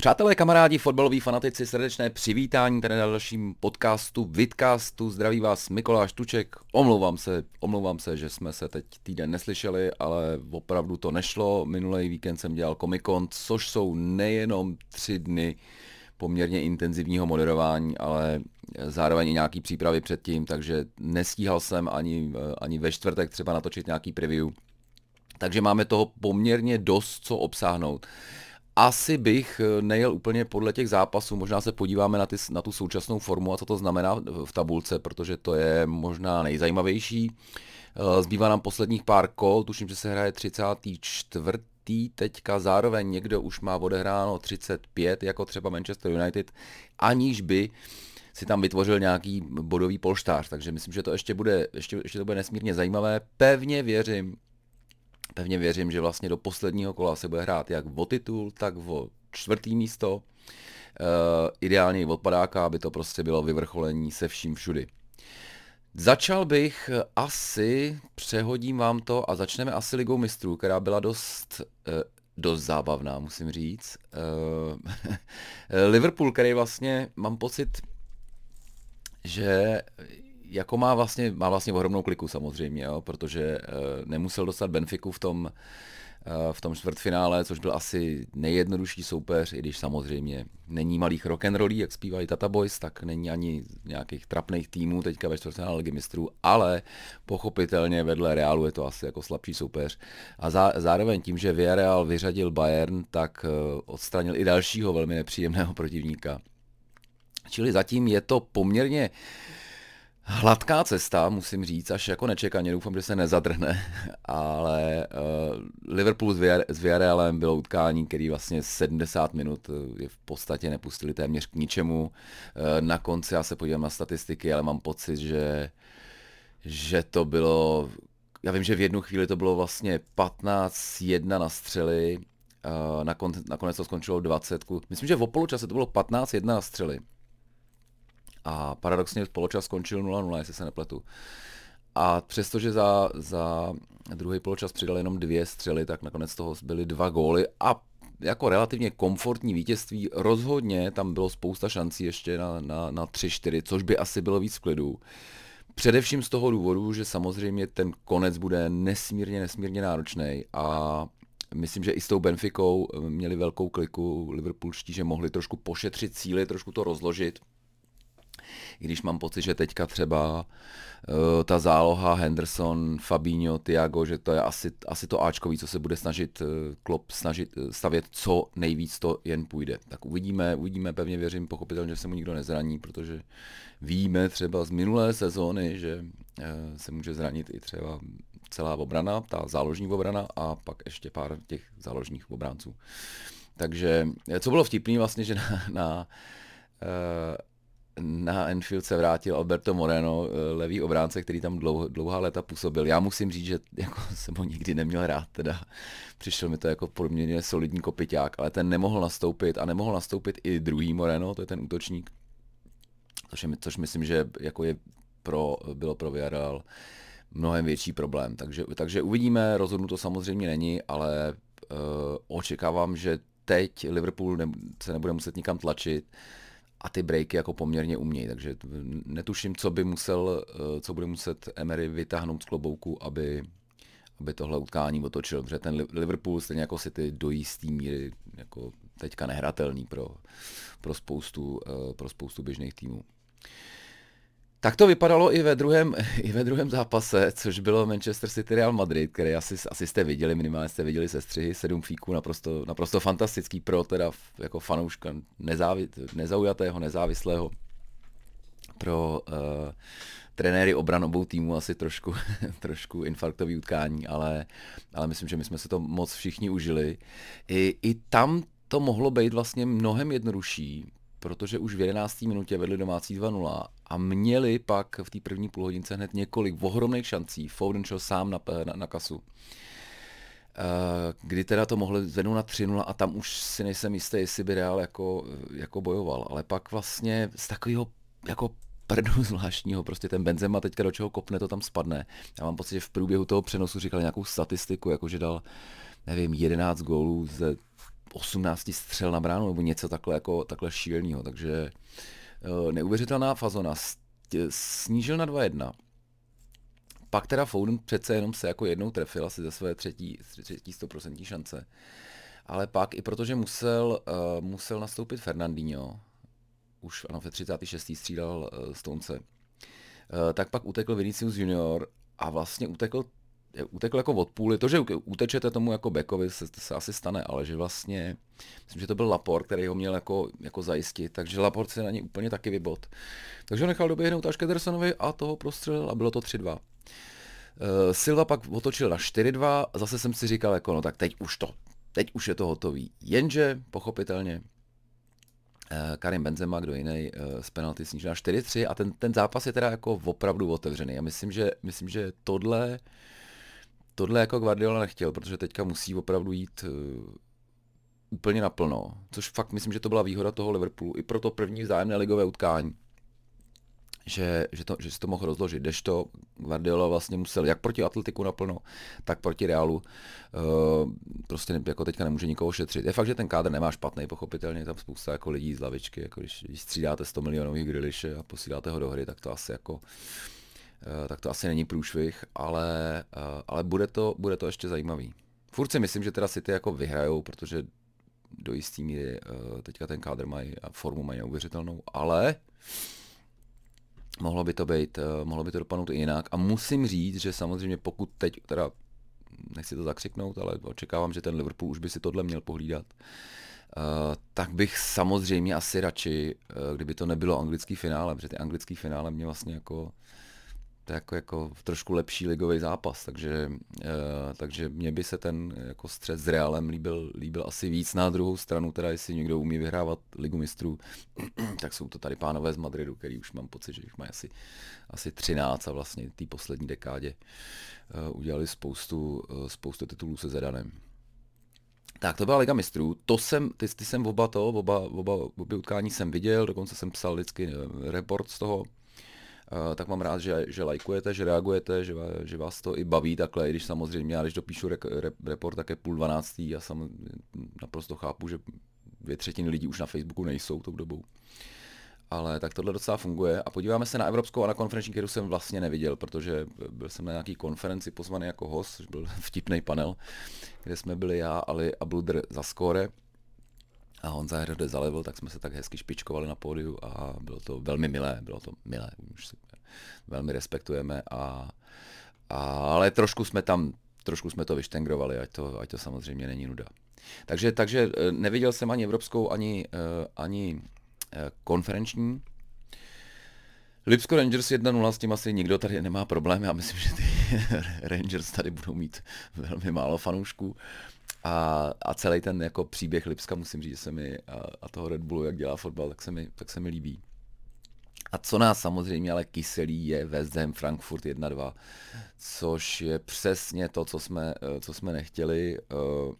Přátelé, kamarádi, fotbaloví fanatici, srdečné přivítání tady na dalším podcastu, Vidcastu. Zdraví vás Mikoláš Tuček. Omlouvám se, omlouvám se, že jsme se teď týden neslyšeli, ale opravdu to nešlo. Minulý víkend jsem dělal Comic-Con, což jsou nejenom tři dny poměrně intenzivního moderování, ale zároveň i nějaký přípravy předtím, takže nestíhal jsem ani, ani ve čtvrtek třeba natočit nějaký preview. Takže máme toho poměrně dost co obsáhnout asi bych eh, nejel úplně podle těch zápasů, možná se podíváme na, ty, na tu současnou formu a co to znamená v tabulce, protože to je možná nejzajímavější. Eh, zbývá nám posledních pár kol, tuším, že se hraje 34 teďka zároveň někdo už má odehráno 35, jako třeba Manchester United, aniž by si tam vytvořil nějaký bodový polštář, takže myslím, že to ještě bude, ještě, ještě to bude nesmírně zajímavé. Pevně věřím, pevně věřím, že vlastně do posledního kola se bude hrát jak o titul, tak o čtvrtý místo. Uh, ideálně i od padáka, aby to prostě bylo vyvrcholení se vším všudy. Začal bych asi, přehodím vám to a začneme asi ligou mistrů, která byla dost, uh, dost zábavná, musím říct. Liverpool, který vlastně mám pocit, že jako má vlastně, má vlastně ohromnou kliku samozřejmě, jo, protože uh, nemusel dostat Benfiku v tom, uh, v tom čtvrtfinále, což byl asi nejjednodušší soupeř, i když samozřejmě není malých rock'n'rollí, jak zpívají Tata Boys, tak není ani nějakých trapných týmů teďka ve čtvrtfinále ligy mistrů, ale pochopitelně vedle Realu je to asi jako slabší soupeř. A zá, zároveň tím, že Villarreal vyřadil Bayern, tak uh, odstranil i dalšího velmi nepříjemného protivníka. Čili zatím je to poměrně Hladká cesta, musím říct, až jako nečekaně, doufám, že se nezadrhne, ale uh, Liverpool s, Villar- s Villarrealem bylo utkání, který vlastně 70 minut eh, je v podstatě nepustili téměř k ničemu. Uh, na konci já se podívám na statistiky, ale mám pocit, že, že to bylo, já vím, že v jednu chvíli to bylo vlastně 15-1 na střely, uh, nakon, nakonec to skončilo 20. Myslím, že v poločase to bylo 15-1 na střely a paradoxně poločas skončil 0-0, jestli se nepletu. A přestože za, za druhý poločas přidal jenom dvě střely, tak nakonec toho byly dva góly a jako relativně komfortní vítězství. Rozhodně tam bylo spousta šancí ještě na, na, na 3-4, což by asi bylo víc v klidu. Především z toho důvodu, že samozřejmě ten konec bude nesmírně, nesmírně náročný a myslím, že i s tou Benficou měli velkou kliku Liverpoolští, že mohli trošku pošetřit cíly, trošku to rozložit i když mám pocit, že teďka třeba uh, ta záloha Henderson, Fabinho, Thiago, že to je asi, asi to Ačkový, co se bude snažit uh, Klopp snažit uh, stavět co nejvíc to jen půjde. Tak uvidíme, uvidíme, pevně věřím, pochopitelně, že se mu nikdo nezraní, protože víme třeba z minulé sezóny, že uh, se může zranit i třeba celá obrana, ta záložní obrana a pak ještě pár těch záložních obránců. Takže co bylo vtipný vlastně, že na, na na Enfield se vrátil Alberto Moreno, eh, levý obránce, který tam dlouho, dlouhá léta působil. Já musím říct, že jako jsem ho nikdy neměl rád, teda přišel mi to jako poměrně solidní kopiťák, ale ten nemohl nastoupit a nemohl nastoupit i druhý Moreno, to je ten útočník, což, je, což myslím, že jako je pro, bylo pro Villarreal mnohem větší problém. Takže, takže uvidíme, rozhodnuto samozřejmě není, ale uh, očekávám, že teď Liverpool ne, se nebude muset nikam tlačit, a ty breaky jako poměrně umějí, takže netuším, co by musel, eh, co bude muset Emery vytáhnout z klobouku, aby, aby tohle utkání otočil, protože ten Liverpool stejně jako City do jistý míry jako teďka nehratelný pro, pro, spoustu, eh, pro spoustu běžných týmů. Tak to vypadalo i ve druhém, i ve druhém zápase, což bylo Manchester City Real Madrid, který asi, asi jste viděli, minimálně jste viděli se střihy, sedm fíků, naprosto, naprosto fantastický pro teda jako fanouška nezávi, nezaujatého, nezávislého pro uh, trenéry obran obou týmů asi trošku, trošku infarktový utkání, ale, ale myslím, že my jsme se to moc všichni užili. I, i tam to mohlo být vlastně mnohem jednodušší, protože už v 11. minutě vedli domácí 2-0 a měli pak v té první půlhodince hned několik ohromných šancí. Foden šel sám na, na, na kasu. Eh, kdy teda to mohli zvednout na 3-0 a tam už si nejsem jistý, jestli by Real jako, jako bojoval. Ale pak vlastně z takového jako prdu zvláštního, prostě ten Benzema teďka do čeho kopne, to tam spadne. Já mám pocit, že v průběhu toho přenosu říkal nějakou statistiku, jako že dal, nevím, 11 gólů ze 18 střel na bránu nebo něco takhle, jako, takhle šíleného, takže uh, neuvěřitelná fazona. Snížil na 2-1. Pak teda Foden přece jenom se jako jednou trefil asi ze své třetí, třetí 100% šance. Ale pak i protože musel, uh, musel nastoupit Fernandinho, už ano, ve 36. střídal uh, Stonce, tak pak utekl Vinicius Junior a vlastně utekl utekl jako od půly. To, že utečete tomu jako bekovi, se, se asi stane, ale že vlastně, myslím, že to byl Laport, který ho měl jako, jako zajistit, takže Laport se na ně úplně taky vybot. Takže ho nechal doběhnout až Kedersonovi a toho prostřelil a bylo to 3-2. Uh, Silva pak otočil na 4-2 a zase jsem si říkal, jako no tak teď už to, teď už je to hotový. Jenže, pochopitelně, uh, Karim Benzema, kdo jiný, uh, z penalty snížil na 4-3 a ten, ten zápas je teda jako opravdu otevřený. A myslím, že, myslím, že tohle tohle jako Guardiola nechtěl, protože teďka musí opravdu jít uh, úplně naplno, což fakt myslím, že to byla výhoda toho Liverpoolu i pro to první vzájemné ligové utkání, že, že, to, že si to mohl rozložit, to Guardiola vlastně musel jak proti Atletiku naplno, tak proti Realu. Uh, prostě jako teďka nemůže nikoho šetřit. Je fakt, že ten kádr nemá špatný, pochopitelně, tam spousta jako lidí z lavičky, jako když, když střídáte 100 milionových griliše a posíláte ho do hry, tak to asi jako Eh, tak to asi není průšvih, ale, eh, ale bude, to, bude to ještě zajímavý. Furt si myslím, že teda City jako vyhrajou, protože do jistý míry eh, teďka ten kádr mají a formu mají neuvěřitelnou, ale mohlo by to být, mohlo by to dopadnout i jinak. A musím říct, že samozřejmě pokud teď, teda nechci to zakřiknout, ale očekávám, že ten Liverpool už by si tohle měl pohlídat, tak bych samozřejmě asi radši, kdyby to nebylo anglický finále, protože ty anglický finále mě vlastně jako to je jako, jako trošku lepší ligový zápas, takže, uh, takže mě by se ten jako střed s Realem líbil, líbil asi víc. Na druhou stranu, teda jestli někdo umí vyhrávat ligu mistrů, tak jsou to tady pánové z Madridu, který už mám pocit, že už mají asi, asi 13 a vlastně té poslední dekádě uh, udělali spoustu, uh, spoustu titulů se Zedanem. Tak to byla Liga mistrů. To jsem, ty, ty jsem oba to, oba, oba, oba utkání jsem viděl, dokonce jsem psal vždycky report z toho. Uh, tak mám rád, že, že lajkujete, že reagujete, že, že vás to i baví takhle, i když samozřejmě já když dopíšu re, re, report, tak je půl dvanáctý, já sam naprosto chápu, že dvě třetiny lidí už na Facebooku nejsou tou dobou. Ale tak tohle docela funguje. A podíváme se na evropskou a na konferenční, kterou jsem vlastně neviděl, protože byl jsem na nějaký konferenci pozvaný jako host, byl vtipný panel, kde jsme byli já, Ali a Bludr za skóre a Honza Hrde zalevil, tak jsme se tak hezky špičkovali na pódiu a bylo to velmi milé, bylo to milé, už si velmi respektujeme a, a ale trošku jsme tam, trošku jsme to vyštengrovali, ať to, ať to samozřejmě není nuda. Takže, takže eh, neviděl jsem ani evropskou, ani, eh, ani eh, konferenční. Lipsko Rangers 1-0, s tím asi nikdo tady nemá problém. Já myslím, že ty Rangers tady budou mít velmi málo fanoušků. A, a celý ten jako příběh Lipska musím říct, že se mi a, a toho Red Bullu, jak dělá fotbal, tak se mi, tak se mi líbí. A co nás samozřejmě ale kyselí je West Ham Frankfurt 1-2, což je přesně to, co jsme, eh, co jsme nechtěli. Uh,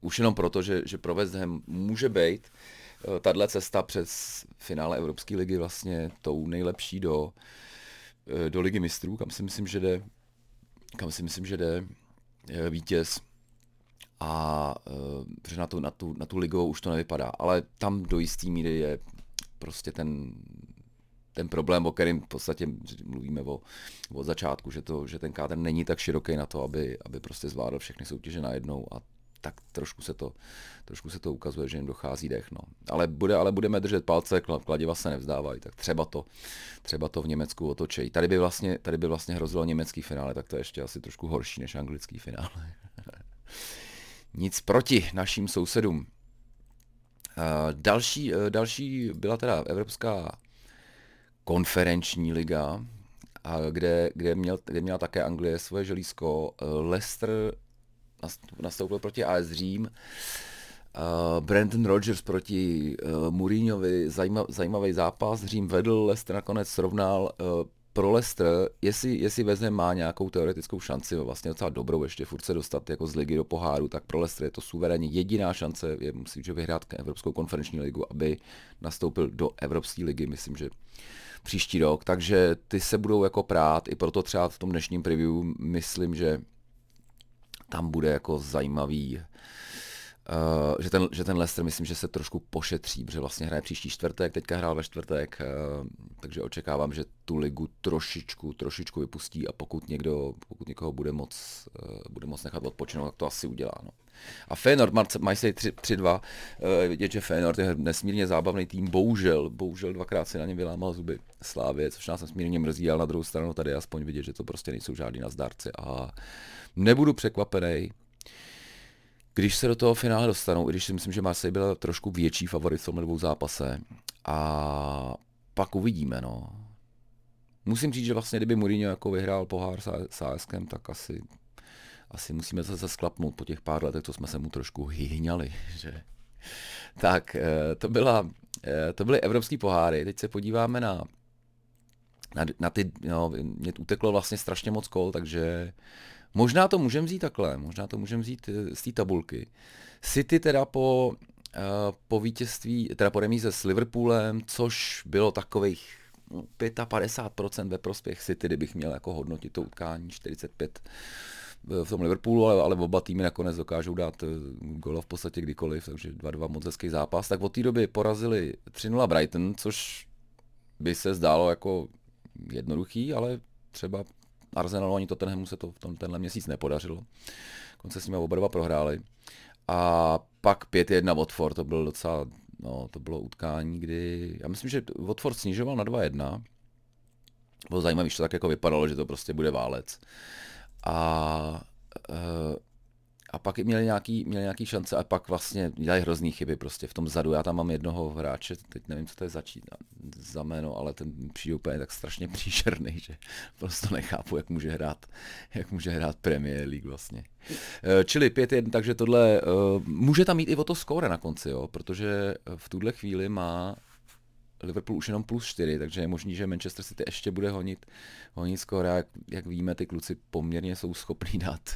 už jenom proto, že, že pro West Ham může být uh, tahle cesta přes finále Evropské ligy vlastně tou nejlepší do, uh, do ligy mistrů, kam si myslím, že jde, kam si myslím, že jde vítěz. A uh, na tu, na, tu, na tu ligovou už to nevypadá, ale tam do jistý míry je prostě ten, ten problém, o kterém v podstatě mluvíme o, od začátku, že, to, že ten kádr není tak široký na to, aby, aby prostě zvládl všechny soutěže najednou a tak trošku se to, trošku se to ukazuje, že jim dochází dech. No. Ale, bude, ale budeme držet palce, kladiva se nevzdávají, tak třeba to, třeba to v Německu otočí. Tady by vlastně, tady by vlastně hrozilo německý finále, tak to je ještě asi trošku horší než anglický finále. Nic proti našim sousedům. Uh, další, uh, další byla teda Evropská konferenční liga, kde, kde, měl, kde měla také Anglie svoje želízko. Uh, Leicester nastoupil proti AS Řím. Uh, Brandon Rogers proti uh, Mourinhovi, zajímav, zajímavý zápas, Řím vedl, Leicester nakonec srovnal. Uh, pro Leicester, jestli, jestli vezme má nějakou teoretickou šanci, vlastně docela dobrou ještě furt se dostat jako z ligy do poháru, tak pro Leicester je to suverénně jediná šance, je musí že vyhrát Evropskou konferenční ligu, aby nastoupil do Evropské ligy, myslím, že příští rok, takže ty se budou jako prát, i proto třeba v tom dnešním preview myslím, že tam bude jako zajímavý Uh, že, ten, že ten Leicester myslím, že se trošku pošetří, protože vlastně hraje příští čtvrtek, teďka hrál ve čtvrtek, uh, takže očekávám, že tu ligu trošičku, trošičku vypustí a pokud někdo, pokud někoho bude moc, uh, bude moc nechat odpočinout, tak to asi udělá. No. A Feyenoord mají se 3-2, uh, vidět, že Feyenoord je nesmírně zábavný tým, bohužel, bohužel dvakrát si na něm vylámal zuby Slávě, což nás nesmírně mrzí, ale na druhou stranu tady aspoň vidět, že to prostě nejsou žádný nazdárci. A nebudu překvapený, když se do toho finále dostanou, i když si myslím, že Marseille byla trošku větší favorit v tomhle dvou zápase, a pak uvidíme, no. Musím říct, že vlastně kdyby Mourinho jako vyhrál pohár s ASkem, tak asi, asi musíme zase sklapnout po těch pár letech, co jsme se mu trošku hyhňali, že? Tak, eh, to, byla, eh, to byly evropský poháry. Teď se podíváme na, na, na ty, no, mě uteklo vlastně strašně moc kol, takže Možná to můžeme vzít takhle, možná to můžeme vzít eh, z té tabulky. City teda po, po vítězství, teda po remíze s Liverpoolem, což bylo takových no, 55% ve prospěch City, kdybych měl jako hodnotit to utkání 45 eh, v tom Liverpoolu, ale, ale oba týmy nakonec dokážou dát gola v podstatě kdykoliv, takže 2-2 moc hezký zápas. Tak od té doby porazili 3-0 Brighton, což by se zdálo jako jednoduchý, ale třeba Arsenalu ani Tottenhamu se to v tom tenhle měsíc nepodařilo. Konce s nimi oba dva prohráli. A pak 5-1 Watford, to bylo docela, no, to bylo utkání, kdy, já myslím, že Watford snižoval na 2-1. Bylo zajímavé, že to tak jako vypadalo, že to prostě bude válec. A uh, a pak měli nějaký, měli nějaký šance a pak vlastně dělají hrozný chyby prostě v tom zadu. Já tam mám jednoho hráče, teď nevím, co to je začít za jméno, ale ten přijde úplně tak strašně příšerný, že prostě nechápu, jak může hrát, jak může hrát Premier League vlastně. Eh, čili 5-1, takže tohle, uh, může tam mít i o to skóre na konci, jo, protože v tuhle chvíli má Liverpool už jenom plus 4, takže je možný, že Manchester City ještě bude honit, honit skóre. Jak, jak víme, ty kluci poměrně jsou schopní dát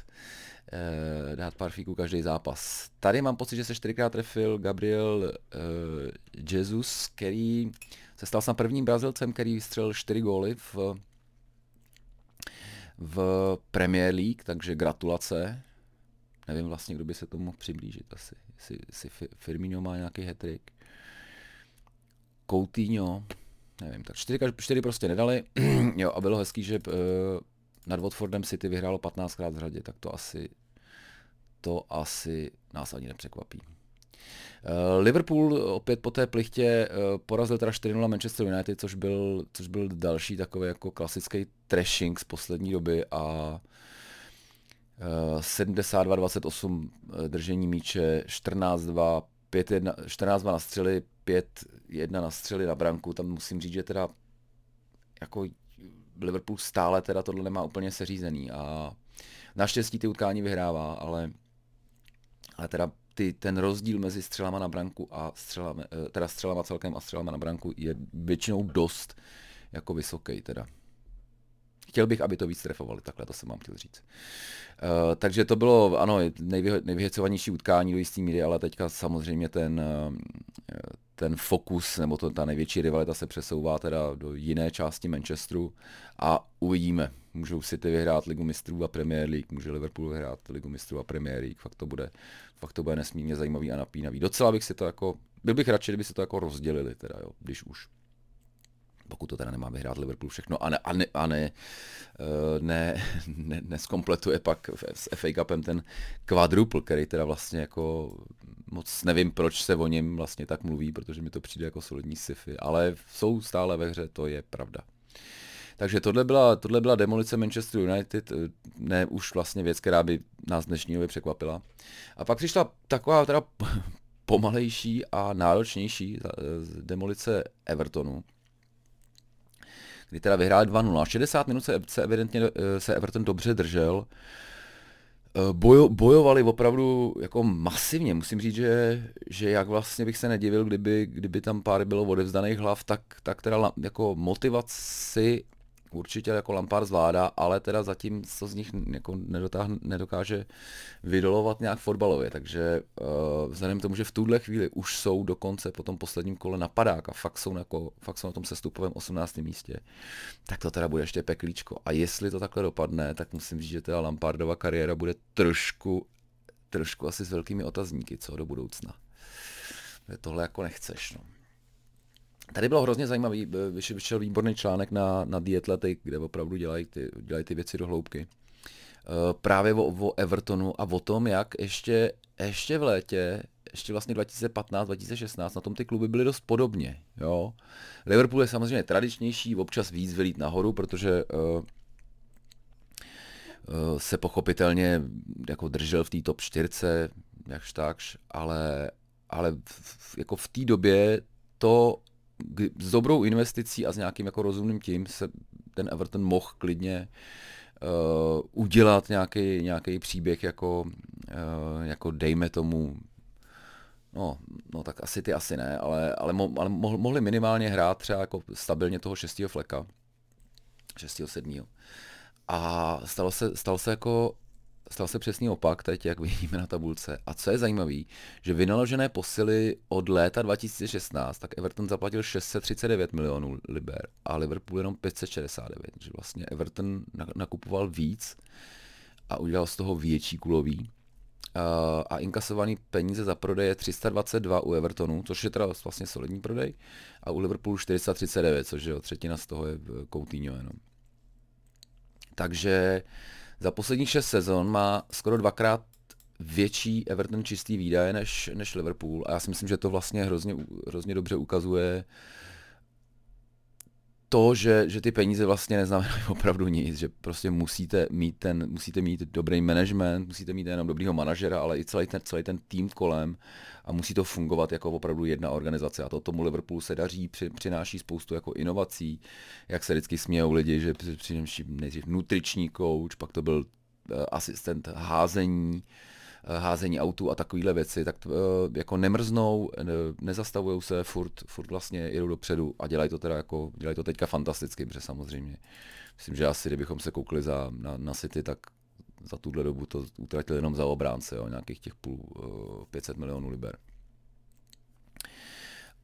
eh, dát pár fíků každý zápas. Tady mám pocit, že se čtyřikrát trefil Gabriel eh, Jesus, který se stal snad prvním Brazilcem, který vystřelil čtyři góly v, v Premier League, takže gratulace. Nevím vlastně, kdo by se tomu mohl přiblížit asi. Jestli, jestli Firmino má nějaký hat-trick. Coutinho, nevím, tak čtyři, čtyři prostě nedali. jo, a bylo hezký, že uh, nad Watfordem City vyhrálo 15krát v řadě, tak to asi, to asi nás ani nepřekvapí. Uh, Liverpool opět po té plichtě uh, porazil teda 4 Manchester United, což byl, což byl další takový jako klasický trashing z poslední doby a uh, 72-28 držení míče, 14-2, 14-2 na střely, 5-1 na střely na branku, tam musím říct, že teda jako Liverpool stále teda tohle nemá úplně seřízený a naštěstí ty utkání vyhrává, ale, ale teda ty, ten rozdíl mezi střelama na branku a střelama, eh, teda střelama celkem a střelama na branku je většinou dost jako vysoký teda. Chtěl bych, aby to víc trefovali, takhle to jsem vám chtěl říct. Uh, takže to bylo, ano, nejvy, nejvyhecovanější utkání do jistý míry, ale teďka samozřejmě ten, uh, ten fokus, nebo to, ta největší rivalita se přesouvá teda do jiné části Manchesteru a uvidíme. Můžou City vyhrát Ligu mistrů a Premier League, může Liverpool vyhrát Ligu mistrů a Premier League, fakt to bude, fakt to bude nesmírně zajímavý a napínavý. Docela bych si to jako, byl bych radši, kdyby se to jako rozdělili teda, jo, když už pokud to teda nemá vyhrát Liverpool všechno a ne, a ne, a ne, eh, ne, ne neskompletuje pak s FA Cupem ten quadruple, který teda vlastně jako moc nevím, proč se o něm vlastně tak mluví, protože mi to přijde jako solidní sci-fi, ale jsou stále ve hře, to je pravda. Takže tohle byla, tohle byla demolice Manchester United, eh, ne už vlastně věc, která by nás dnešní překvapila. A pak přišla taková teda pomalejší a náročnější eh, demolice Evertonu, kdy teda vyhrál 2-0. 60 minut se, se evidentně eh, se Everton dobře držel. Eh, bojo, bojovali opravdu jako masivně. Musím říct, že, že jak vlastně bych se nedivil, kdyby, kdyby tam pár bylo odevzdaných hlav, tak, tak teda jako motivaci určitě jako Lampard zvládá, ale teda zatím to z nich jako nedotáhne, nedokáže vydolovat nějak fotbalově, takže uh, vzhledem k tomu, že v tuhle chvíli už jsou dokonce po tom posledním kole napadák a fakt jsou, jako, fakt jsou na tom sestupovém 18. místě, tak to teda bude ještě peklíčko. A jestli to takhle dopadne, tak musím říct, že teda Lampardova kariéra bude trošku trošku asi s velkými otazníky, co do budoucna. Tohle jako nechceš, no. Tady bylo hrozně zajímavý, vyšel výborný článek na, na The Athletic, kde opravdu dělají ty, dělají ty věci do hloubky. Eh, právě o, o Evertonu a o tom, jak ještě, ještě v létě, ještě vlastně 2015-2016 na tom ty kluby byly dost podobně. Jo? Liverpool je samozřejmě tradičnější, občas víc vylít nahoru, protože uh, se pochopitelně jako držel v té top 4, jakž takž, ale, ale v, jako v té době to s dobrou investicí a s nějakým jako rozumným tím se ten Everton mohl klidně uh, udělat nějaký, nějaký příběh jako, uh, jako dejme tomu No, no tak asi ty asi ne, ale, ale, mo, ale mohli minimálně hrát třeba jako stabilně toho šestého fleka. Šestého, sedmého. A stalo se, stalo se jako stal se přesný opak teď, jak vidíme na tabulce. A co je zajímavé, že vynaložené posily od léta 2016, tak Everton zaplatil 639 milionů liber a Liverpool jenom 569. Takže vlastně Everton nakupoval víc a udělal z toho větší kulový. A inkasovaný peníze za prodej je 322 u Evertonu, což je teda vlastně solidní prodej, a u Liverpoolu 439, což je třetina z toho je Coutinho jenom. Takže za posledních šest sezon má skoro dvakrát větší Everton čistý výdaje než, než Liverpool. A já si myslím, že to vlastně hrozně, hrozně dobře ukazuje to, že, že ty peníze vlastně neznamenají opravdu nic, že prostě musíte mít ten, musíte mít dobrý management, musíte mít jenom dobrýho manažera, ale i celý ten, celý ten tým kolem a musí to fungovat jako opravdu jedna organizace a to tomu Liverpoolu se daří, při, přináší spoustu jako inovací, jak se vždycky smějou lidi, že při, nejdřív nutriční coach, pak to byl uh, asistent házení, uh, házení autů a takovéhle věci, tak uh, jako nemrznou, nezastavují se, furt, furt vlastně jedou dopředu a dělají to teda jako, dělají to teďka fantasticky, protože samozřejmě myslím, že asi kdybychom se koukli za, na, na City, tak za tuhle dobu to utratil jenom za obránce, jo, nějakých těch půl, 500 eh, milionů liber.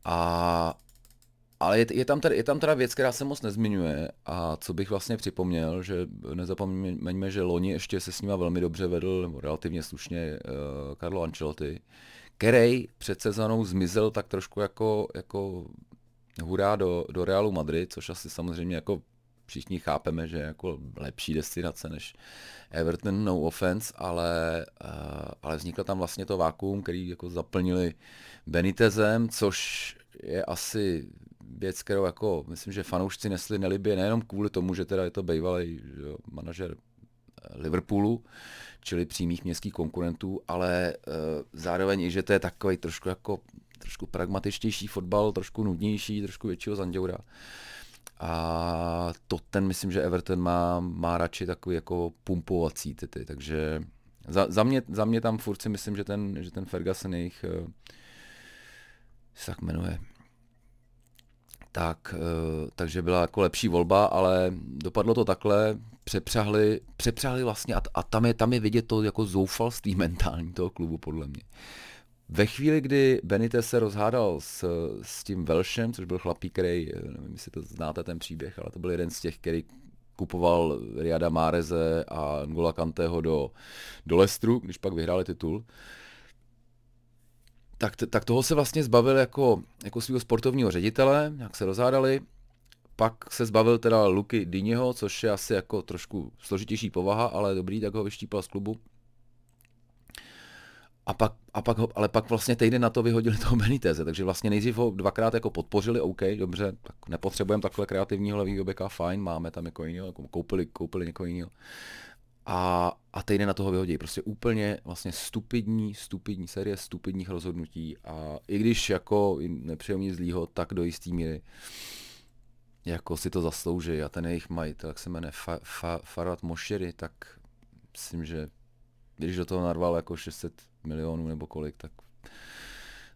A, ale je, je, tam teda, je tam teda věc, která se moc nezmiňuje a co bych vlastně připomněl, že nezapomeňme, že loni ještě se s nima velmi dobře vedl, nebo relativně slušně, uh, Carlo Ancelotti, který před sezónou zmizel tak trošku jako, jako hurá do, do Realu Madrid, což asi samozřejmě jako všichni chápeme, že je jako lepší destinace než Everton, no offense, ale, uh, ale vzniklo tam vlastně to vákuum, který jako zaplnili Benitezem, což je asi věc, kterou jako myslím, že fanoušci nesli nelibě nejenom kvůli tomu, že teda je to bývalý jo, manažer eh, Liverpoolu, čili přímých městských konkurentů, ale uh, zároveň i, že to je takový trošku jako trošku pragmatičtější fotbal, trošku nudnější, trošku většího zanděura. A to ten, myslím, že Everton má, má radši takový jako pumpovací ty, takže za, za, mě, za mě tam furt si myslím, že ten, že ten Ferguson jejich eh, se tak jmenuje, tak, eh, takže byla jako lepší volba, ale dopadlo to takhle, přepřahli, přepřahli vlastně a, a tam, je, tam je vidět to jako zoufalství mentální toho klubu podle mě. Ve chvíli, kdy Benitez se rozhádal s, s tím Velšem, což byl chlapík, který, nevím, jestli to znáte ten příběh, ale to byl jeden z těch, který kupoval Riada Máreze a Ngola Kanteho do, do Lestru, když pak vyhráli titul, tak, tak toho se vlastně zbavil jako, jako svého sportovního ředitele, jak se rozhádali, pak se zbavil teda Luky Dyněho, což je asi jako trošku složitější povaha, ale dobrý, tak ho vyštípal z klubu. A pak, a pak ho, ale pak vlastně týden na to vyhodili toho Beniteze, takže vlastně nejdřív ho dvakrát jako podpořili, OK, dobře, tak nepotřebujeme takhle kreativního levýho beka, fajn, máme tam jako jiného, jako koupili, koupili někoho jiného. A, a týden na toho vyhodí. Prostě úplně vlastně stupidní, stupidní série stupidních rozhodnutí a i když jako nepřeju nic zlýho, tak do jistý míry jako si to zaslouží a ten jejich majitel, jak se jmenuje Fa, Fa, Farad Mošery, tak myslím, že když do toho narval jako 600 milionů nebo kolik, tak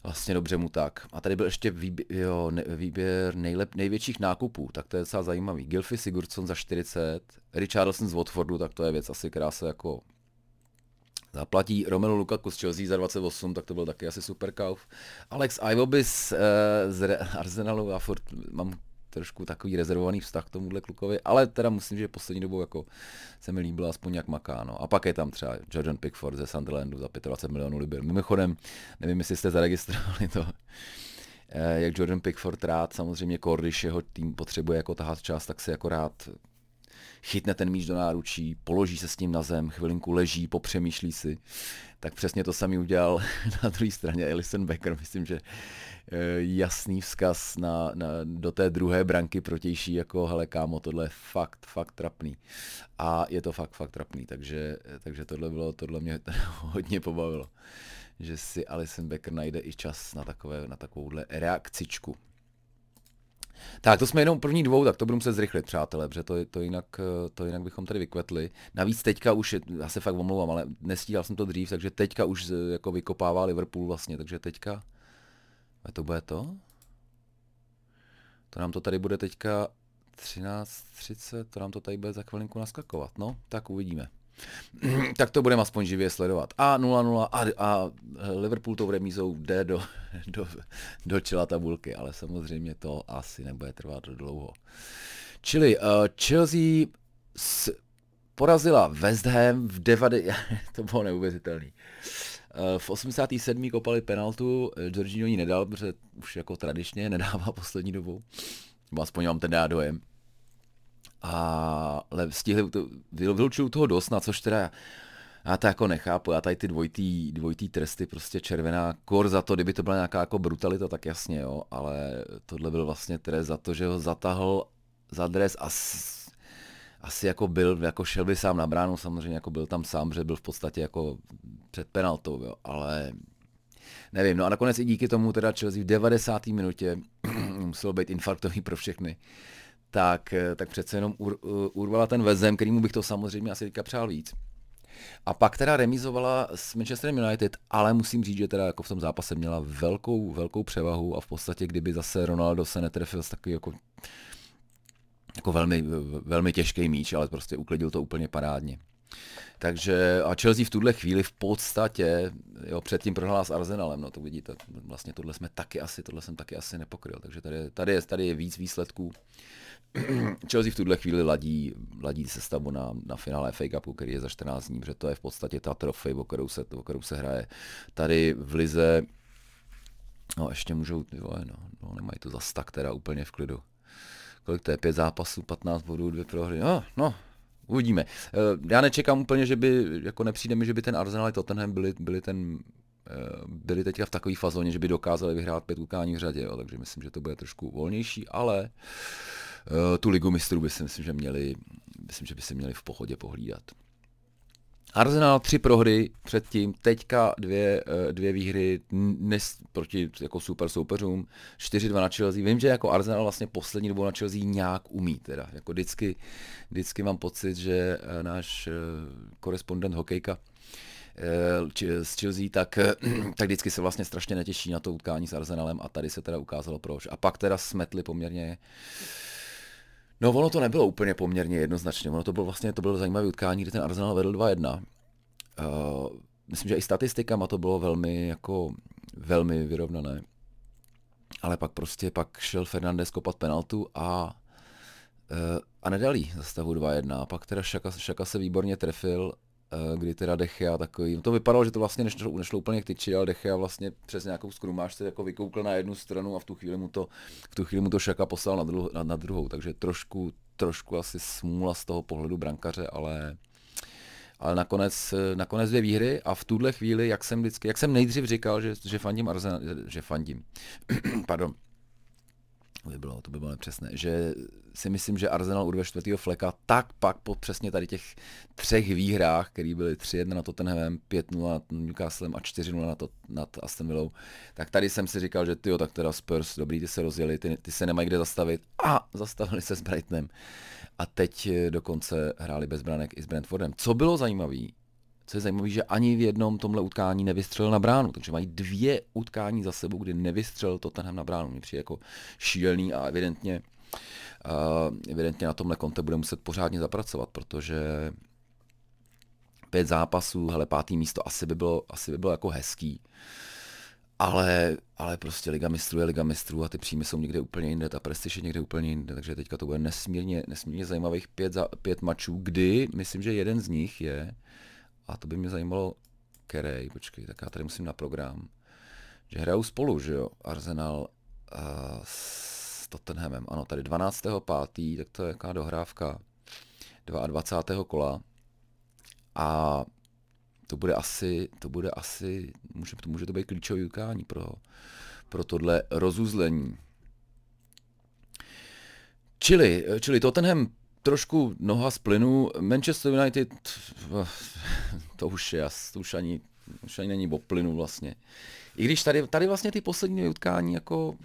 vlastně dobře mu tak. A tady byl ještě výběr, jo, ne, výběr nejlep, největších nákupů, tak to je docela zajímavý. Gilfy Sigurdsson za 40, Richardson z Watfordu, tak to je věc asi, která se jako zaplatí. Romelu Lukaku z Chelsea za 28, tak to byl taky asi super kauf. Alex Iwobi z, uh, z Arsenalu, já furt mám trošku takový rezervovaný vztah k tomuhle klukovi, ale teda musím, že poslední dobou jako se mi líbilo aspoň jak maká. No. A pak je tam třeba Jordan Pickford ze Sunderlandu za 25 milionů liber. Mimochodem, nevím, jestli jste zaregistrovali to, eh, jak Jordan Pickford rád, samozřejmě když jeho tým potřebuje jako tahat čas, tak si jako rád chytne ten míč do náručí, položí se s ním na zem, chvilinku leží, popřemýšlí si. Tak přesně to samý udělal na druhé straně Elison Becker. Myslím, že eh, jasný vzkaz na, na, do té druhé branky protější, jako hele kámo, tohle je fakt, fakt trapný. A je to fakt, fakt trapný, takže, takže tohle, bylo, tohle mě hodně pobavilo že si Alison Becker najde i čas na, takové, na takovouhle reakcičku. Tak to jsme jenom první dvou, tak to budu muset zrychlit, přátelé, protože to, to, jinak, to jinak bychom tady vykvetli. Navíc teďka už, já se fakt omlouvám, ale nestíhal jsem to dřív, takže teďka už jako vykopává Liverpool vlastně, takže teďka, a to bude to? To nám to tady bude teďka 13.30, to nám to tady bude za chvilinku naskakovat, no, tak uvidíme. tak to budeme aspoň živě sledovat. A 0-0 a, a Liverpool tou remízou jde do, do, do čela tabulky, ale samozřejmě to asi nebude trvat dlouho. Čili uh, Chelsea s, porazila West Ham v 90... to bylo neuvěřitelný. Uh, v 87. kopali penaltu, Jorginho ji nedal, protože už jako tradičně nedává poslední dobou. Aspoň mám ten já dojem a stihli, vylučují toho dost, na což teda já to jako nechápu, já tady ty dvojitý, dvojitý tresty, prostě červená kor za to, kdyby to byla nějaká jako brutalita, tak jasně, jo, ale tohle byl vlastně trest za to, že ho zatahl za dres a s, asi jako byl, jako šel by sám na bránu, samozřejmě jako byl tam sám, že byl v podstatě jako před penaltou, jo, ale nevím, no a nakonec i díky tomu teda Chelsea v 90. minutě muselo být infarktový pro všechny, tak, eh, tak přece jenom ur, eh, urvala ten vezem, kterýmu bych to samozřejmě asi teďka přál víc. A pak teda remizovala s Manchesterem United, ale musím říct, že teda jako v tom zápase měla velkou, velkou převahu a v podstatě, kdyby zase Ronaldo se netrefil s takový jako, jako velmi, velmi těžký míč, ale prostě uklidil to úplně parádně. Takže a Chelsea v tuhle chvíli v podstatě, jo, předtím prohrála s Arsenalem, no to vidíte, vlastně tohle jsme taky asi, tohle jsem taky asi nepokryl, takže tady, tady, je, tady je víc výsledků. Chelsea v tuhle chvíli ladí, ladí stavu na, na finále FA Cupu, který je za 14 dní, protože to je v podstatě ta trofej, o kterou se, o kterou se hraje. Tady v Lize, no ještě můžou, jo, no, no, nemají to zas tak teda úplně v klidu. Kolik to je? Pět zápasů, 15 bodů, dvě prohry. No, no, uvidíme. Eh, já nečekám úplně, že by, jako nepřijde mi, že by ten Arsenal a Tottenham byli, byli ten eh, byli teďka v takové fazóně, že by dokázali vyhrát pět utkání v řadě, jo, takže myslím, že to bude trošku volnější, ale tu ligu mistrů by si myslím, že měli, myslím, že by si měli v pohodě pohlídat. Arsenal tři prohry předtím, teďka dvě, eh, dvě výhry nes, proti jako super soupeřům, 4-2 na Chelsea. Vím, že jako Arsenal vlastně poslední dobou na Chelsea nějak umí, teda jako vždycky, vždycky mám pocit, že eh, náš korespondent hokejka z Chelsea, tak, tak vždycky se vlastně strašně netěší na to utkání s Arsenalem a tady se teda ukázalo proč. A pak teda smetli poměrně No ono to nebylo úplně poměrně jednoznačně, ono to bylo vlastně, to bylo zajímavé utkání, kdy ten Arsenal vedl 2-1. Uh, eh, myslím, že i statistikama to bylo velmi, jako, velmi vyrovnané. Ale pak prostě, pak šel Fernandez kopat penaltu a, uh, a nedalí za stavu 2-1. A pak teda Šaka, Šaka se výborně trefil kdy teda Dechia takový, no to vypadalo, že to vlastně nešlo, nešlo úplně k tyči, ale Dechia vlastně přes nějakou skrumáž se jako vykoukl na jednu stranu a v tu chvíli mu to, v tu chvíli mu to Šaka poslal na, druh, na, na druhou, takže trošku, trošku asi smůla z toho pohledu brankaře, ale ale nakonec, nakonec dvě výhry a v tuhle chvíli, jak jsem vždycky, jak jsem nejdřív říkal, že, že fandím Arsenal, že fandím, pardon, by bylo, to by bylo nepřesné, že si myslím, že Arsenal urve čtvrtého fleka, tak pak po přesně tady těch třech výhrách, které byly 3-1 na Tottenhamem, 5-0 nad Newcastlem a 4-0 nad, nad Aston Villou, tak tady jsem si říkal, že ty tak teda Spurs, dobrý, ty se rozjeli, ty, ty se nemají kde zastavit a zastavili se s Brightonem. A teď dokonce hráli bez branek i s Brentfordem. Co bylo zajímavé, co je zajímavé, že ani v jednom tomhle utkání nevystřelil na bránu, takže mají dvě utkání za sebou, kdy nevystřelil Tottenham na bránu. Mně přijde jako šílený a evidentně, uh, evidentně na tomhle konte bude muset pořádně zapracovat, protože pět zápasů, hele, pátý místo asi by bylo, asi by bylo jako hezký. ale, ale prostě Liga mistrů je Liga mistrů a ty příjmy jsou někde úplně jinde, ta prestiž je někde úplně jinde, takže teďka to bude nesmírně, nesmírně zajímavých pět, za, pět mačů, kdy myslím, že jeden z nich je, a to by mě zajímalo, který, počkej, tak já tady musím na program, že hrajou spolu, že jo, Arsenal uh, s Tottenhamem, ano, tady 12.5., tak to je jaká dohrávka 22. kola a to bude asi, to bude asi, může, to, může to být klíčový utkání pro, pro tohle rozuzlení. Čili, čili Tottenham trošku noha z plynu, Manchester United, to už, je, to už ani, už ani není o plynu vlastně. I když tady, tady vlastně ty poslední utkání jako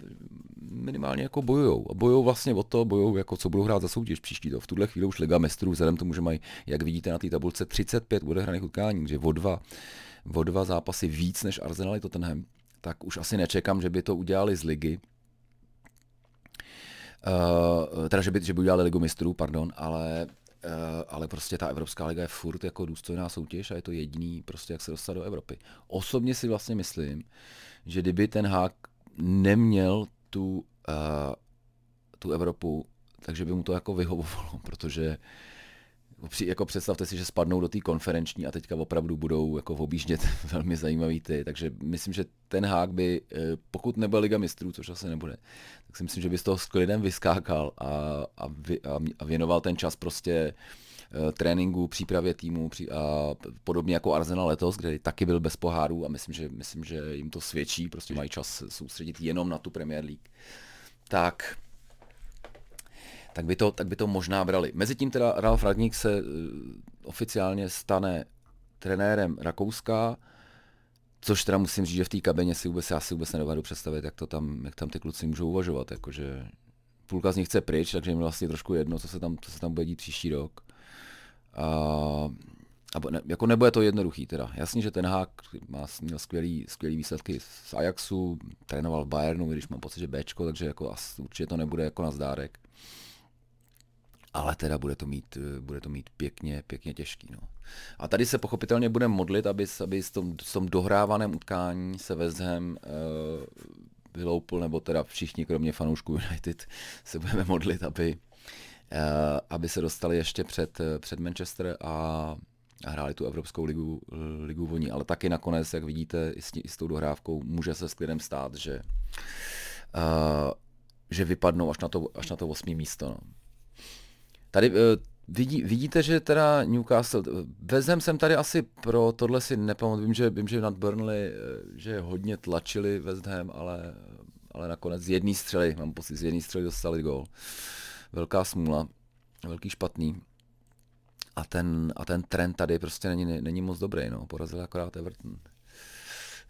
minimálně jako bojujou. A bojujou vlastně o to, bojujou jako co budou hrát za soutěž příští to. V tuhle chvíli už Liga mistrů, vzhledem tomu, že mají, jak vidíte na té tabulce, 35 odehraných utkání, že o dva, o dva zápasy víc než Arsenal i Tottenham, tak už asi nečekám, že by to udělali z ligy. Uh, teda, že by, že by udělali ligu mistrů, pardon, ale Uh, ale prostě ta Evropská liga je furt jako důstojná soutěž a je to jediný, prostě jak se dostat do Evropy. Osobně si vlastně myslím, že kdyby ten hák neměl tu, uh, tu Evropu, takže by mu to jako vyhovovalo, protože jako představte si, že spadnou do té konferenční a teďka opravdu budou jako objíždět velmi zajímavý ty, takže myslím, že ten hák by, eh, pokud nebyl Liga mistrů, což asi nebude, tak si myslím, že by z toho s klidem vyskákal a, a, vy, a věnoval ten čas prostě uh, tréninku, přípravě týmu a podobně jako Arsenal letos, kde taky byl bez pohárů a myslím, že, myslím, že jim to svědčí, prostě mají čas soustředit jenom na tu Premier League. Tak tak by to, tak by to možná brali. Mezitím teda Ralf Radník se uh, oficiálně stane trenérem Rakouska, což teda musím říct, že v té kabině si vůbec, já si vůbec nedovedu představit, jak, to tam, jak tam ty kluci můžou uvažovat, jakože půlka z nich chce pryč, takže jim vlastně trošku jedno, co se tam, co se tam bude dít příští rok. A, a ne, jako nebude to jednoduchý teda. Jasně, že ten Hák má, měl skvělý, skvělý výsledky z Ajaxu, trénoval v Bayernu, když mám pocit, že Bčko, takže jako asi, určitě to nebude jako na zdárek ale teda bude to mít, bude to mít pěkně, pěkně těžký. No. A tady se pochopitelně budeme modlit, aby, aby s tom, s tom dohrávaném utkání se West Ham uh, vyloupil, nebo teda všichni, kromě fanoušků United, se budeme modlit, aby, uh, aby se dostali ještě před, před Manchester a, a hráli tu Evropskou ligu, ligu voní. Ale taky nakonec, jak vidíte, i s, i s tou dohrávkou může se s klidem stát, že, uh, že vypadnou až na to, až na to osmý místo. No. Tady uh, vidí, vidíte, že teda Newcastle, vezem jsem tady asi pro tohle si nepamatuji, vím, že, vím, že nad Burnley, eh, že hodně tlačili West Ham, ale, ale nakonec z jedné střely, mám pocit, z jedné střely dostali gol. Velká smůla, velký špatný. A ten, a ten trend tady prostě není, není moc dobrý, no. Porazil akorát Everton.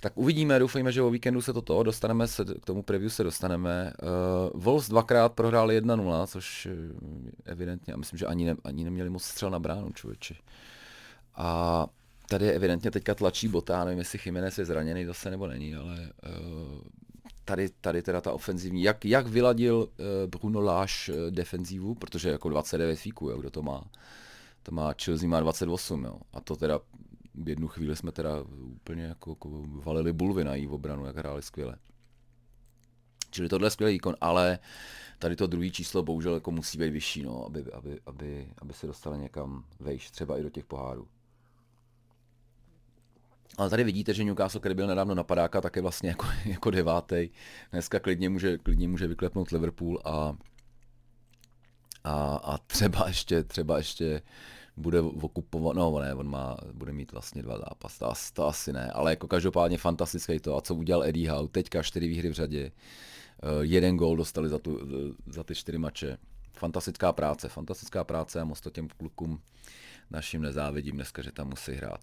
Tak uvidíme, doufejme, že o víkendu se toto, dostaneme se, k tomu preview se dostaneme. Uh, Wolves dvakrát prohráli 1-0, což evidentně, a myslím, že ani, ne, ani neměli moc střel na bránu, člověči. A tady evidentně teďka tlačí bota, nevím, jestli Jiménez je zraněný zase nebo není, ale uh, tady, tady teda ta ofenzivní, jak, jak vyladil uh, Bruno Láš uh, defenzivu, protože jako 29 fíků, jo, kdo to má, to má Chelsea má 28, jo, a to teda v jednu chvíli jsme teda úplně jako, jako valili bulvy na její obranu, jak hráli skvěle. Čili tohle je skvělý výkon, ale tady to druhé číslo bohužel jako musí být vyšší, no, aby, aby, aby, aby se dostali někam vejš, třeba i do těch pohárů. Ale tady vidíte, že Newcastle, který byl nedávno napadáka, tak je vlastně jako, jako devátý. Dneska klidně může, klidně může vyklepnout Liverpool a, a, a třeba ještě, třeba ještě bude okupovat, no ne, on má, bude mít vlastně dva zápasy, to, to asi ne, ale jako každopádně fantastický to, a co udělal Eddie Howe, teďka čtyři výhry v řadě, uh, jeden gól dostali za, tu, za ty čtyři mače, fantastická práce, fantastická práce a moc to těm klukům našim nezávidím dneska, že tam musí hrát.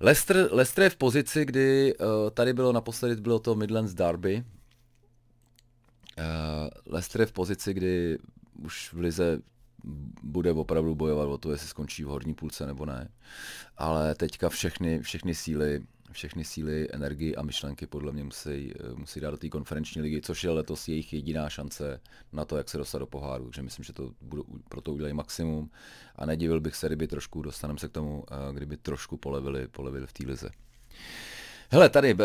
Leicester, Leicester je v pozici, kdy uh, tady bylo naposledy bylo to Midlands Derby. Uh, Leicester je v pozici, kdy už v lize bude opravdu bojovat o to, jestli skončí v horní půlce nebo ne. Ale teďka všechny, všechny síly, všechny síly, energii a myšlenky podle mě musí, musí dát do té konferenční ligy, což je letos jejich jediná šance na to, jak se dostat do poháru. Takže myslím, že to budu, pro to udělají maximum a nedivil bych se, kdyby trošku, dostaneme se k tomu, eh, kdyby trošku polevili, polevili v té lize. Hele, tady uh,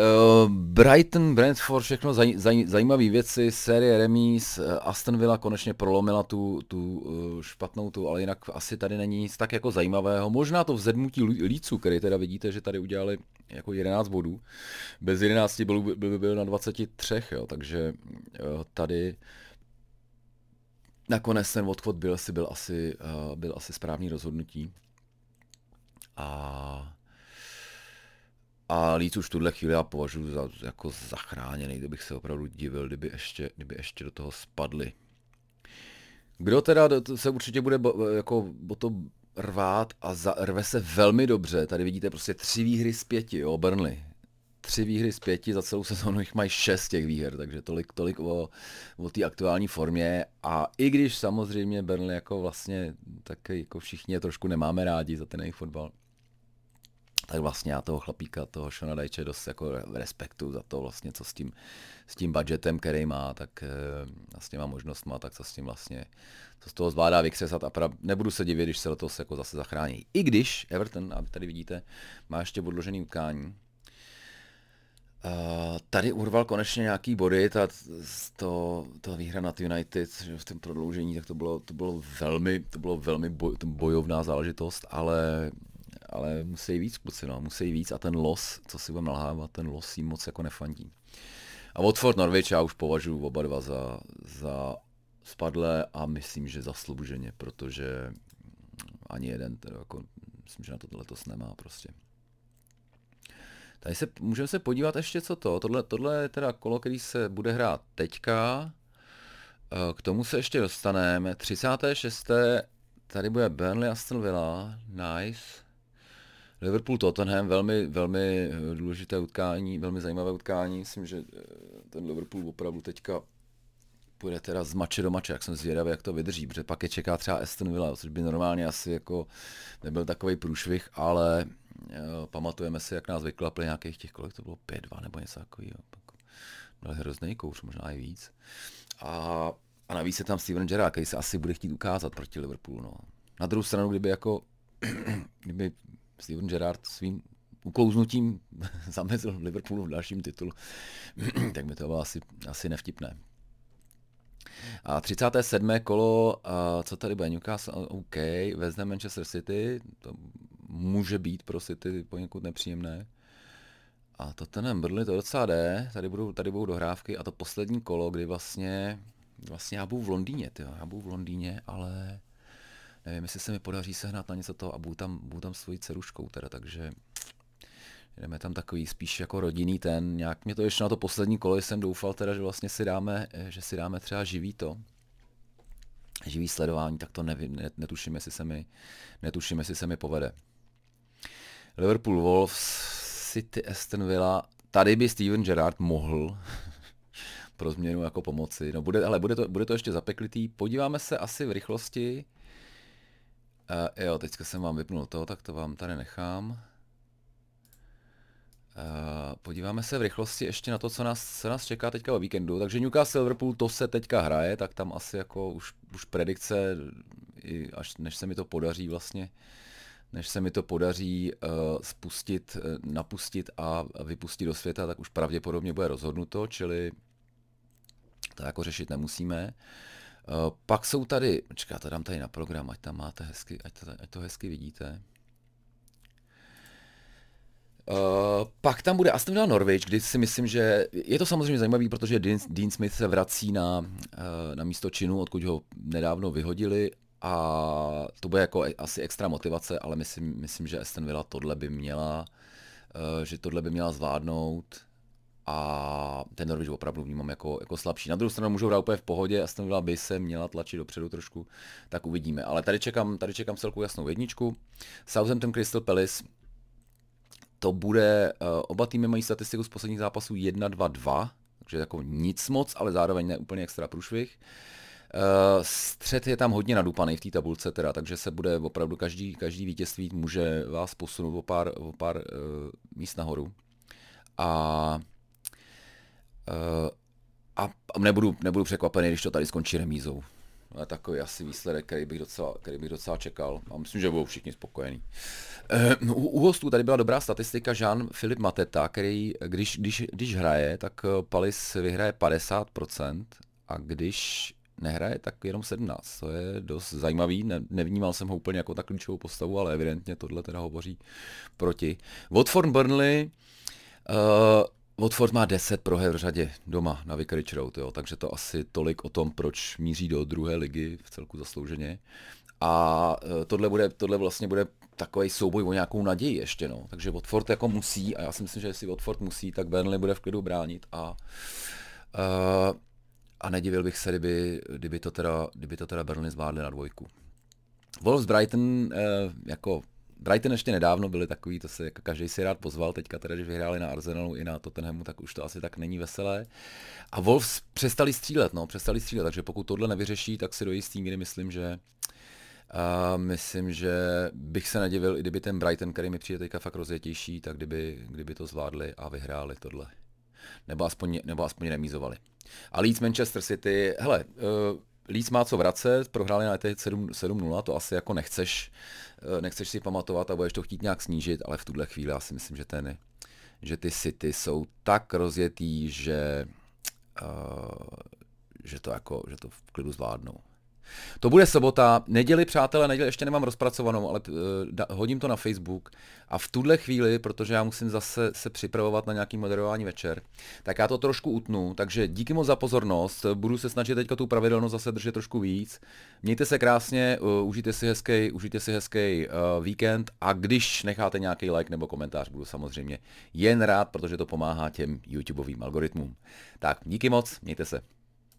Brighton, Brentford, všechno zaj, zaj, zajímavé věci, série remíz, uh, Aston Villa konečně prolomila tu, tu uh, špatnou tu, ale jinak asi tady není nic tak jako zajímavého. Možná to vzedmutí líců, který teda vidíte, že tady udělali jako 11 bodů. Bez 11 byl, byl, byl, byl na 23, jo, takže uh, tady nakonec ten odchod byl, si byl asi, uh, byl asi správný rozhodnutí. A a Líc už tuhle chvíli já považuji za jako zachráněný, kdybych se opravdu divil, kdyby ještě, kdyby ještě do toho spadli. Kdo teda se určitě bude jako o to rvát a za, rve se velmi dobře. Tady vidíte prostě tři výhry z pěti, jo, Burnley. Tři výhry z pěti, za celou sezónu jich mají šest těch výher, takže tolik, tolik o, o té aktuální formě. A i když samozřejmě Burnley jako vlastně, tak jako všichni trošku nemáme rádi za ten jejich fotbal, tak vlastně já toho chlapíka, toho Shona Dajče dost jako respektu za to vlastně, co s tím, s tím budgetem, který má, tak vlastně má možnost má, tak co s tím vlastně, co z toho zvládá vykřesat a pra, nebudu se divit, když se letos jako zase zachrání. I když Everton, a tady vidíte, má ještě odložený utkání, Uh, tady urval konečně nějaký body, ta, to, to výhra nad United že v tom prodloužení, tak to bylo, to bylo velmi, to bylo velmi boj, bojovná záležitost, ale ale musí víc kluci, no, musí víc a ten los, co si budeme nalhávat, ten los jim moc jako nefandí. A Watford Norwich já už považuji oba dva za, za spadlé a myslím, že zaslouženě, protože ani jeden, teda jako, myslím, že na to letos nemá prostě. Tady se, můžeme se podívat ještě, co to. Tohle, tohle je teda kolo, který se bude hrát teďka. Eh, k tomu se ještě dostaneme. 36. Tady bude Burnley Aston Villa. Nice. Liverpool Tottenham, velmi, velmi eh, důležité utkání, velmi zajímavé utkání. Myslím, že eh, ten Liverpool opravdu teďka půjde teda z mače do mače, jak jsem zvědavý, jak to vydrží, protože pak je čeká třeba Aston Villa, což by normálně asi jako nebyl takový průšvih, ale uh, pamatujeme si, jak nás vyklapli nějakých těch, kolik to bylo, 5-2 nebo něco takového. Byl hrozný kouř, možná i víc. A, a navíc je tam Steven Gerrard, který se asi bude chtít ukázat proti Liverpoolu. No. Na druhou stranu, kdyby jako kdyby Steven Gerrard svým uklouznutím zamezil Liverpoolu v dalším titulu, tak by to bylo asi, asi nevtipné. A 37. kolo, a co tady bude Newcastle, OK, vezme Manchester City, to může být pro City poněkud nepříjemné. A to ten Burnley to docela jde, tady budou, tady budou dohrávky a to poslední kolo, kdy vlastně, vlastně já budu v Londýně, tyjo, já budu v Londýně, ale nevím, jestli se mi podaří sehnat na něco toho a budu tam, budu tam svojí ceruškou teda, takže jdeme tam takový spíš jako rodinný ten, nějak mě to ještě na to poslední kolo jsem doufal teda, že vlastně si dáme, že si dáme třeba živý to, živý sledování, tak to nevím, netuším, jestli se mi, netuším, jestli se mi povede. Liverpool Wolves, City Aston Villa, tady by Steven Gerrard mohl pro změnu jako pomoci. No bude, ale bude to, bude to ještě zapeklitý. Podíváme se asi v rychlosti, Uh, jo, teďka jsem vám vypnul to, tak to vám tady nechám. Uh, podíváme se v rychlosti ještě na to, co nás, co nás čeká teďka o víkendu. Takže Newcastle Liverpool, to se teďka hraje, tak tam asi jako už, už predikce, i až než se mi to podaří vlastně, než se mi to podaří uh, spustit, napustit a vypustit do světa, tak už pravděpodobně bude rozhodnuto, čili to jako řešit nemusíme. Uh, pak jsou tady, počkáte, dám tady na program, ať tam máte hezky, ať to, ať to hezky vidíte. Uh, pak tam bude Aston Villa Norwich, kdy si myslím, že je to samozřejmě zajímavý, protože Dean, Dean Smith se vrací na, uh, na místo činu, odkud ho nedávno vyhodili a to bude jako asi extra motivace, ale myslím, myslím že Aston Villa tohle by měla, uh, že tohle by měla zvládnout a ten Norwich opravdu vnímám jako, jako slabší. Na druhou stranu můžou hrát úplně v pohodě, Aston Villa by se měla tlačit dopředu trošku, tak uvidíme. Ale tady čekám, tady čekám celkou jasnou jedničku. Southampton Crystal Palace, to bude, uh, oba týmy mají statistiku z posledních zápasů 1-2-2, takže jako nic moc, ale zároveň ne úplně extra průšvih. Uh, střed je tam hodně nadupaný v té tabulce teda, takže se bude opravdu každý, každý vítězství může vás posunout o pár, o pár uh, míst nahoru. A a nebudu, nebudu překvapený, když to tady skončí remízou. Je takový asi výsledek, který bych docela, který bych docela čekal. A myslím, že budou všichni spokojení. Eh, u, u hostů tady byla dobrá statistika Jean-Philippe Mateta, který, když, když, když hraje, tak eh, Palis vyhraje 50% a když nehraje, tak jenom 17. To je dost zajímavý, ne, nevnímal jsem ho úplně jako tak klíčovou postavu, ale evidentně tohle teda hovoří proti. Watford Burnley, uh, Watford má 10 proher v řadě doma na Vicarage Road, jo, takže to asi tolik o tom, proč míří do druhé ligy v celku zaslouženě. A uh, tohle, bude, tohle vlastně bude takový souboj o nějakou naději ještě, no. Takže Watford jako musí, a já si myslím, že jestli Watford musí, tak Burnley bude v klidu bránit a uh, a nedivil bych se, kdyby, kdyby, to, teda, kdyby to teda Burnley zvládli na dvojku. Wolves Brighton, eh, jako Brighton ještě nedávno byli takový, to se jako každý si rád pozval, teďka teda, když vyhráli na Arsenalu i na Tottenhamu, tak už to asi tak není veselé. A Wolves přestali střílet, no, přestali střílet, takže pokud tohle nevyřeší, tak si do jistý míry myslím, že a myslím, že bych se nedivil, i kdyby ten Brighton, který mi přijde teďka fakt rozjetější, tak kdyby, kdyby to zvládli a vyhráli tohle. Nebo aspoň, nebo aspoň remízovali. A Leeds Manchester City, hele, uh, Leeds má co vracet, prohráli na 7-0, to asi jako nechceš, uh, nechceš si pamatovat a budeš to chtít nějak snížit, ale v tuhle chvíli já si myslím, že ten, že ty City jsou tak rozjetý, že, uh, že to jako, že to v klidu zvládnou. To bude sobota, neděli přátelé, neděli ještě nemám rozpracovanou, ale uh, da, hodím to na Facebook a v tuhle chvíli, protože já musím zase se připravovat na nějaký moderování večer, tak já to trošku utnu, takže díky moc za pozornost, budu se snažit teďka tu pravidelnost zase držet trošku víc. Mějte se krásně, uh, užijte si hezký, užijte si hezký uh, víkend a když necháte nějaký like nebo komentář, budu samozřejmě jen rád, protože to pomáhá těm YouTubeovým algoritmům. Tak díky moc, mějte se.